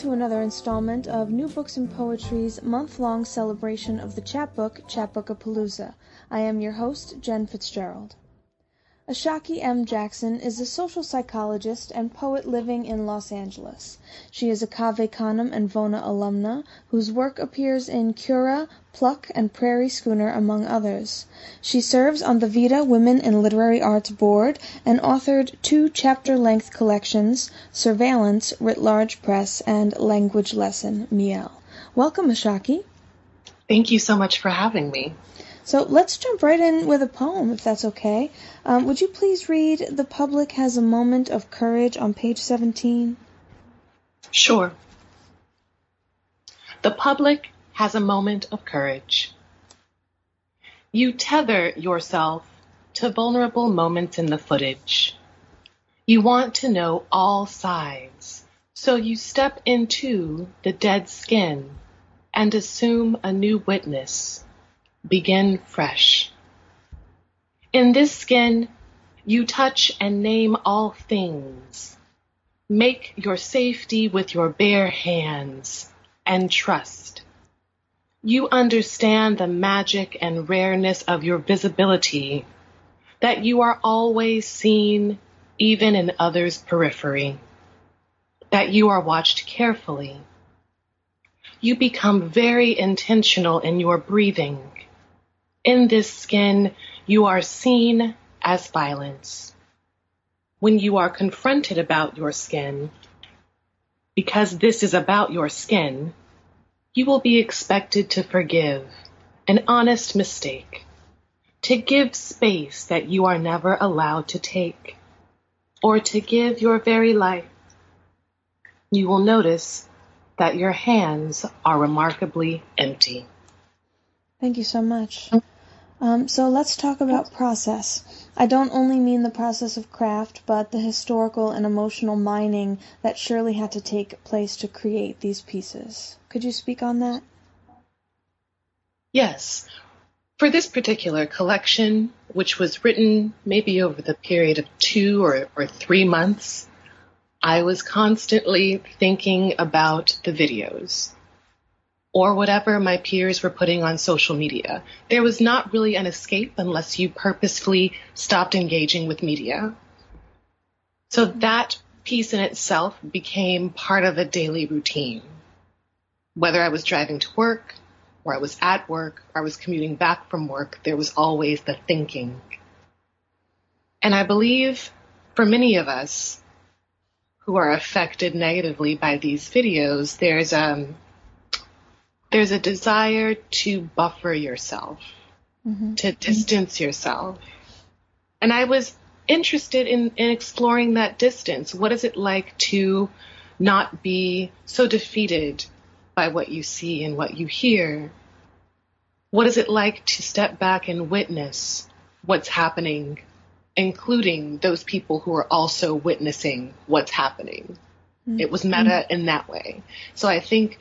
To another installment of New Books in Poetry's month-long celebration of the chapbook, Chapbookapalooza. I am your host, Jen Fitzgerald. Ashaki M. Jackson is a social psychologist and poet living in Los Angeles. She is a Cave Canem and Vona alumna whose work appears in Cura, Pluck, and Prairie Schooner, among others. She serves on the Vida Women in Literary Arts Board and authored two chapter-length collections, Surveillance, Writ Large Press, and Language Lesson, Miel. Welcome, Ashaki. Thank you so much for having me. So let's jump right in with a poem, if that's okay. Um, would you please read The Public Has a Moment of Courage on page 17? Sure. The public has a moment of courage. You tether yourself to vulnerable moments in the footage. You want to know all sides, so you step into the dead skin and assume a new witness begin fresh. In this skin, you touch and name all things. Make your safety with your bare hands and trust. You understand the magic and rareness of your visibility, that you are always seen even in others' periphery, that you are watched carefully. You become very intentional in your breathing in this skin, you are seen as violence. When you are confronted about your skin, because this is about your skin, you will be expected to forgive an honest mistake, to give space that you are never allowed to take, or to give your very life. You will notice that your hands are remarkably empty. Thank you so much. Um, so let's talk about process. I don't only mean the process of craft, but the historical and emotional mining that surely had to take place to create these pieces. Could you speak on that? Yes. For this particular collection, which was written maybe over the period of two or, or three months, I was constantly thinking about the videos or whatever my peers were putting on social media. There was not really an escape unless you purposefully stopped engaging with media. So that piece in itself became part of a daily routine. Whether I was driving to work, or I was at work, or I was commuting back from work, there was always the thinking. And I believe for many of us who are affected negatively by these videos, there's um, there's a desire to buffer yourself, mm-hmm. to distance yourself. And I was interested in, in exploring that distance. What is it like to not be so defeated by what you see and what you hear? What is it like to step back and witness what's happening, including those people who are also witnessing what's happening? Mm-hmm. It was meta in that way. So I think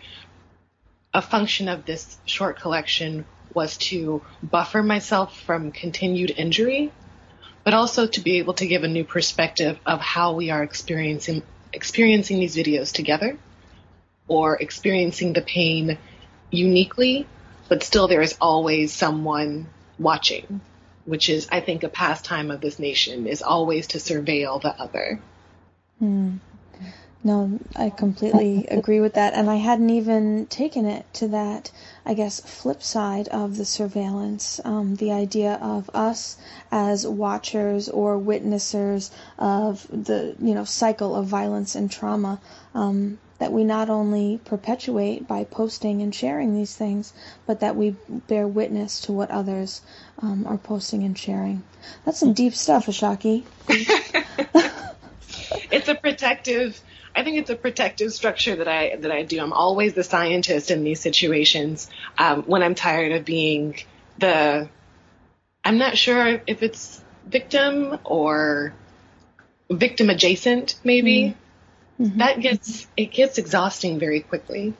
a function of this short collection was to buffer myself from continued injury, but also to be able to give a new perspective of how we are experiencing experiencing these videos together or experiencing the pain uniquely, but still there is always someone watching, which is, I think, a pastime of this nation is always to surveil the other. Mm. No, I completely agree with that. And I hadn't even taken it to that, I guess, flip side of the surveillance. Um, the idea of us as watchers or witnessers of the, you know, cycle of violence and trauma. Um, that we not only perpetuate by posting and sharing these things, but that we bear witness to what others um, are posting and sharing. That's some deep stuff, Ashaki. it's a protective. I think it's a protective structure that I that I do. I'm always the scientist in these situations. Um, when I'm tired of being the, I'm not sure if it's victim or victim adjacent, maybe. Mm-hmm. That gets it gets exhausting very quickly.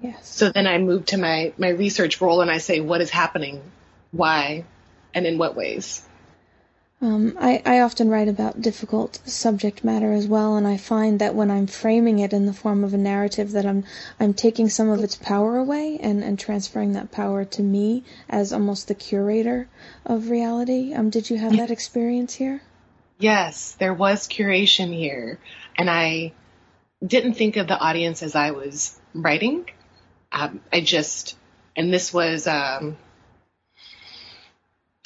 Yes. So then I move to my my research role and I say, what is happening, why, and in what ways. Um, I, I often write about difficult subject matter as well, and I find that when I'm framing it in the form of a narrative, that I'm I'm taking some of its power away and, and transferring that power to me as almost the curator of reality. Um, did you have that experience here? Yes, there was curation here, and I didn't think of the audience as I was writing. Um, I just, and this was um,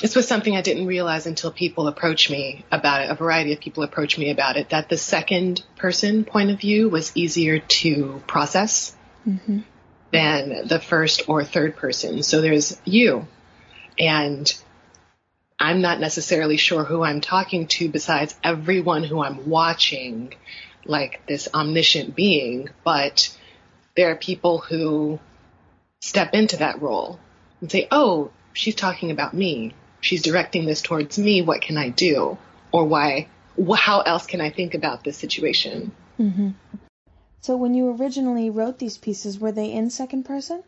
this was something I didn't realize until people approached me about it. A variety of people approached me about it. That the second person point of view was easier to process mm-hmm. than the first or third person. So there's you, and I'm not necessarily sure who I'm talking to besides everyone who I'm watching, like this omniscient being. But there are people who step into that role and say, "Oh, she's talking about me." She's directing this towards me. What can I do? Or why? How else can I think about this situation? Mm-hmm. So, when you originally wrote these pieces, were they in second person?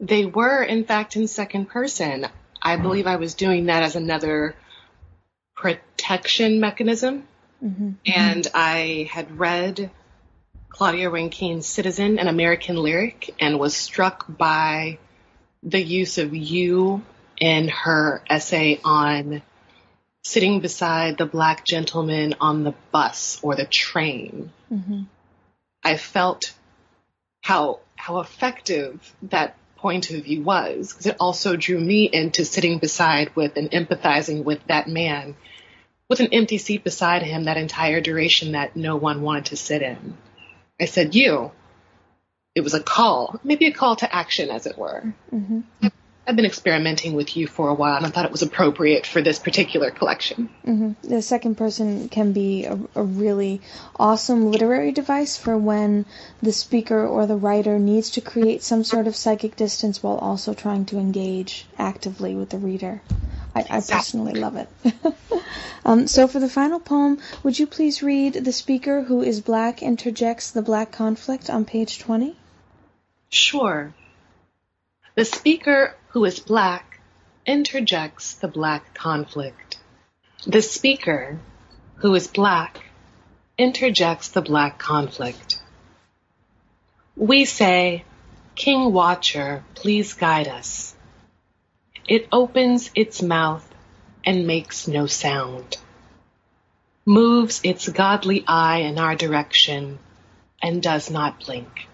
They were, in fact, in second person. I believe I was doing that as another protection mechanism. Mm-hmm. And I had read Claudia Rankine's Citizen, an American lyric, and was struck by the use of you in her essay on sitting beside the black gentleman on the bus or the train. Mm-hmm. I felt how how effective that point of view was because it also drew me into sitting beside with and empathizing with that man with an empty seat beside him that entire duration that no one wanted to sit in. I said, "You." It was a call, maybe a call to action, as it were. Mm-hmm. I've been experimenting with you for a while, and I thought it was appropriate for this particular collection. Mm-hmm. The second person can be a, a, really awesome literary device for when the speaker or the writer needs to create some sort of psychic distance while also trying to engage actively with the reader. I, I personally love it. um, so, for the final poem, would you please read The Speaker Who is Black Interjects the Black Conflict on page 20? Sure. The speaker who is black interjects the black conflict. The speaker who is black interjects the black conflict. We say, King Watcher, please guide us. It opens its mouth and makes no sound, moves its godly eye in our direction and does not blink.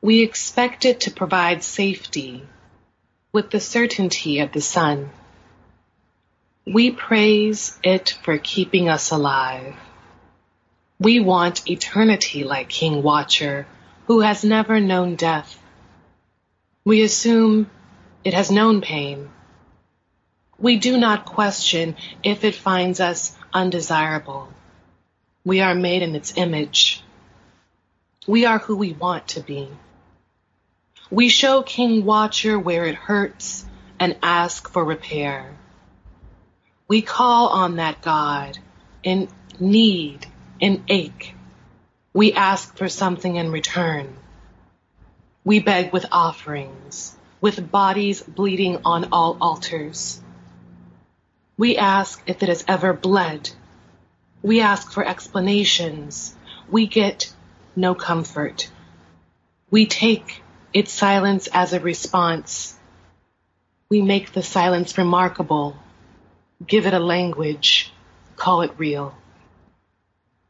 We expect it to provide safety with the certainty of the sun. We praise it for keeping us alive. We want eternity like King Watcher, who has never known death. We assume it has known pain. We do not question if it finds us undesirable. We are made in its image. We are who we want to be. We show King Watcher where it hurts and ask for repair. We call on that God in need, in ache. We ask for something in return. We beg with offerings, with bodies bleeding on all altars. We ask if it has ever bled. We ask for explanations. We get no comfort. We take its silence as a response. We make the silence remarkable, give it a language, call it real.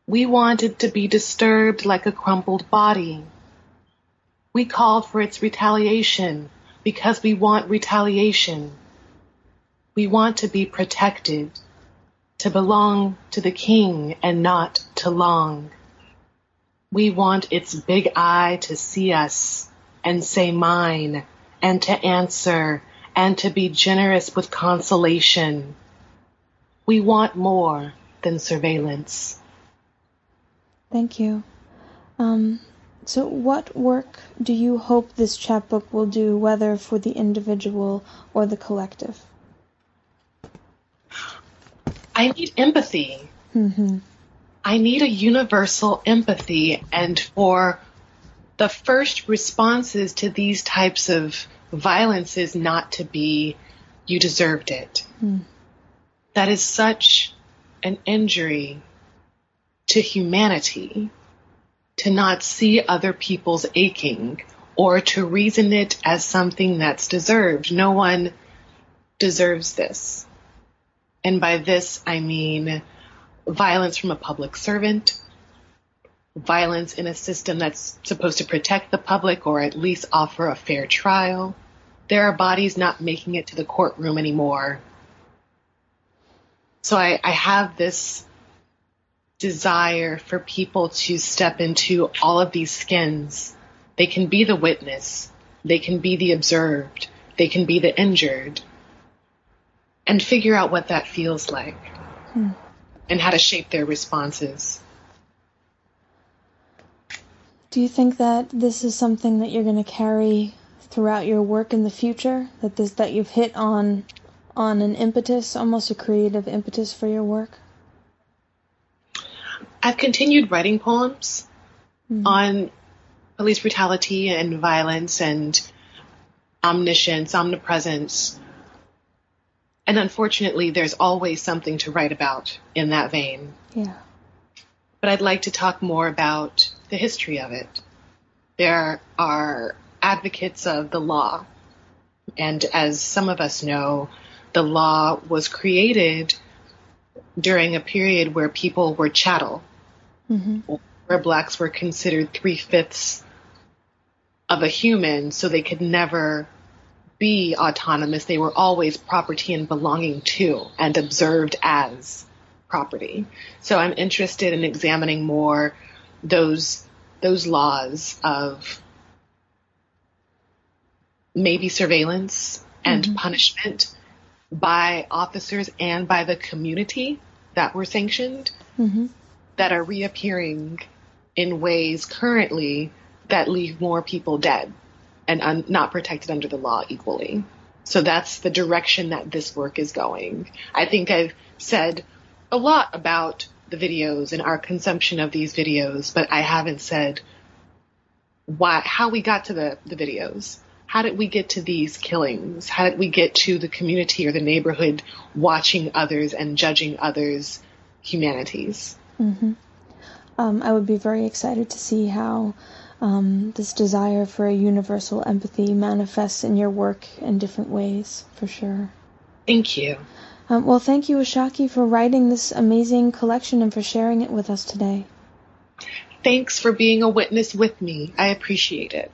We want it to be disturbed like a crumpled body. We call for its retaliation because we want retaliation. We want to be protected, to belong to the king and not to long. We want its big eye to see us and say mine, and to answer, and to be generous with consolation. We want more than surveillance. Thank you. Um, so, what work do you hope this chapbook will do, whether for the individual or the collective? I need empathy. Mm-hmm. I need a universal empathy, and for the first responses to these types of violences not to be, you deserved it. Mm. That is such an injury to humanity to not see other people's aching or to reason it as something that's deserved. No one deserves this. And by this, I mean violence from a public servant, violence in a system that's supposed to protect the public or at least offer a fair trial. There are bodies not making it to the courtroom anymore. So I, I have this desire for people to step into all of these skins. They can be the witness, they can be the observed, they can be the injured, and figure out what that feels like Hmm. and how to shape their responses. Do you think that this is something that you're going to carry throughout your work in the future? That this that you've hit on on an impetus, almost a creative impetus for your work? I've continued writing poems Mhm. on police brutality and violence and omniscience, omnipresence. And unfortunately, there's always something to write about in that vein. Yeah. But I'd like to talk more about the history of it. There are advocates of the law. And as some of us know, the law was created during a period where people were chattel hmm where blacks were considered three fifths of a human, so they could never be autonomous. They were always property and belonging to and observed as property. So I'm interested in examining more those those laws of maybe surveillance and Mhm. punishment by officers and by the community that were sanctioned hmm that are reappearing in ways currently that leave more people dead and un- not protected under the law equally. So that's the direction that this work is going. I think I've said a lot about the videos and our consumption of these videos, but I haven't said why how we got to the, the videos. How did we get to these killings? How did we get to the community or the neighborhood watching others and judging others' humanities? Mm-hmm. Um, I would be very excited to see how um, this desire for a universal empathy manifests in your work in different ways, for sure. Thank you. Um, well, thank you, Ashaki, for writing this amazing collection and for sharing it with us today. Thanks for being a witness with me. I appreciate it.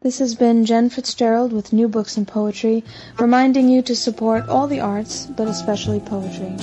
This has been Jen Fitzgerald with New Books in Poetry, reminding you to support all the arts, but especially poetry.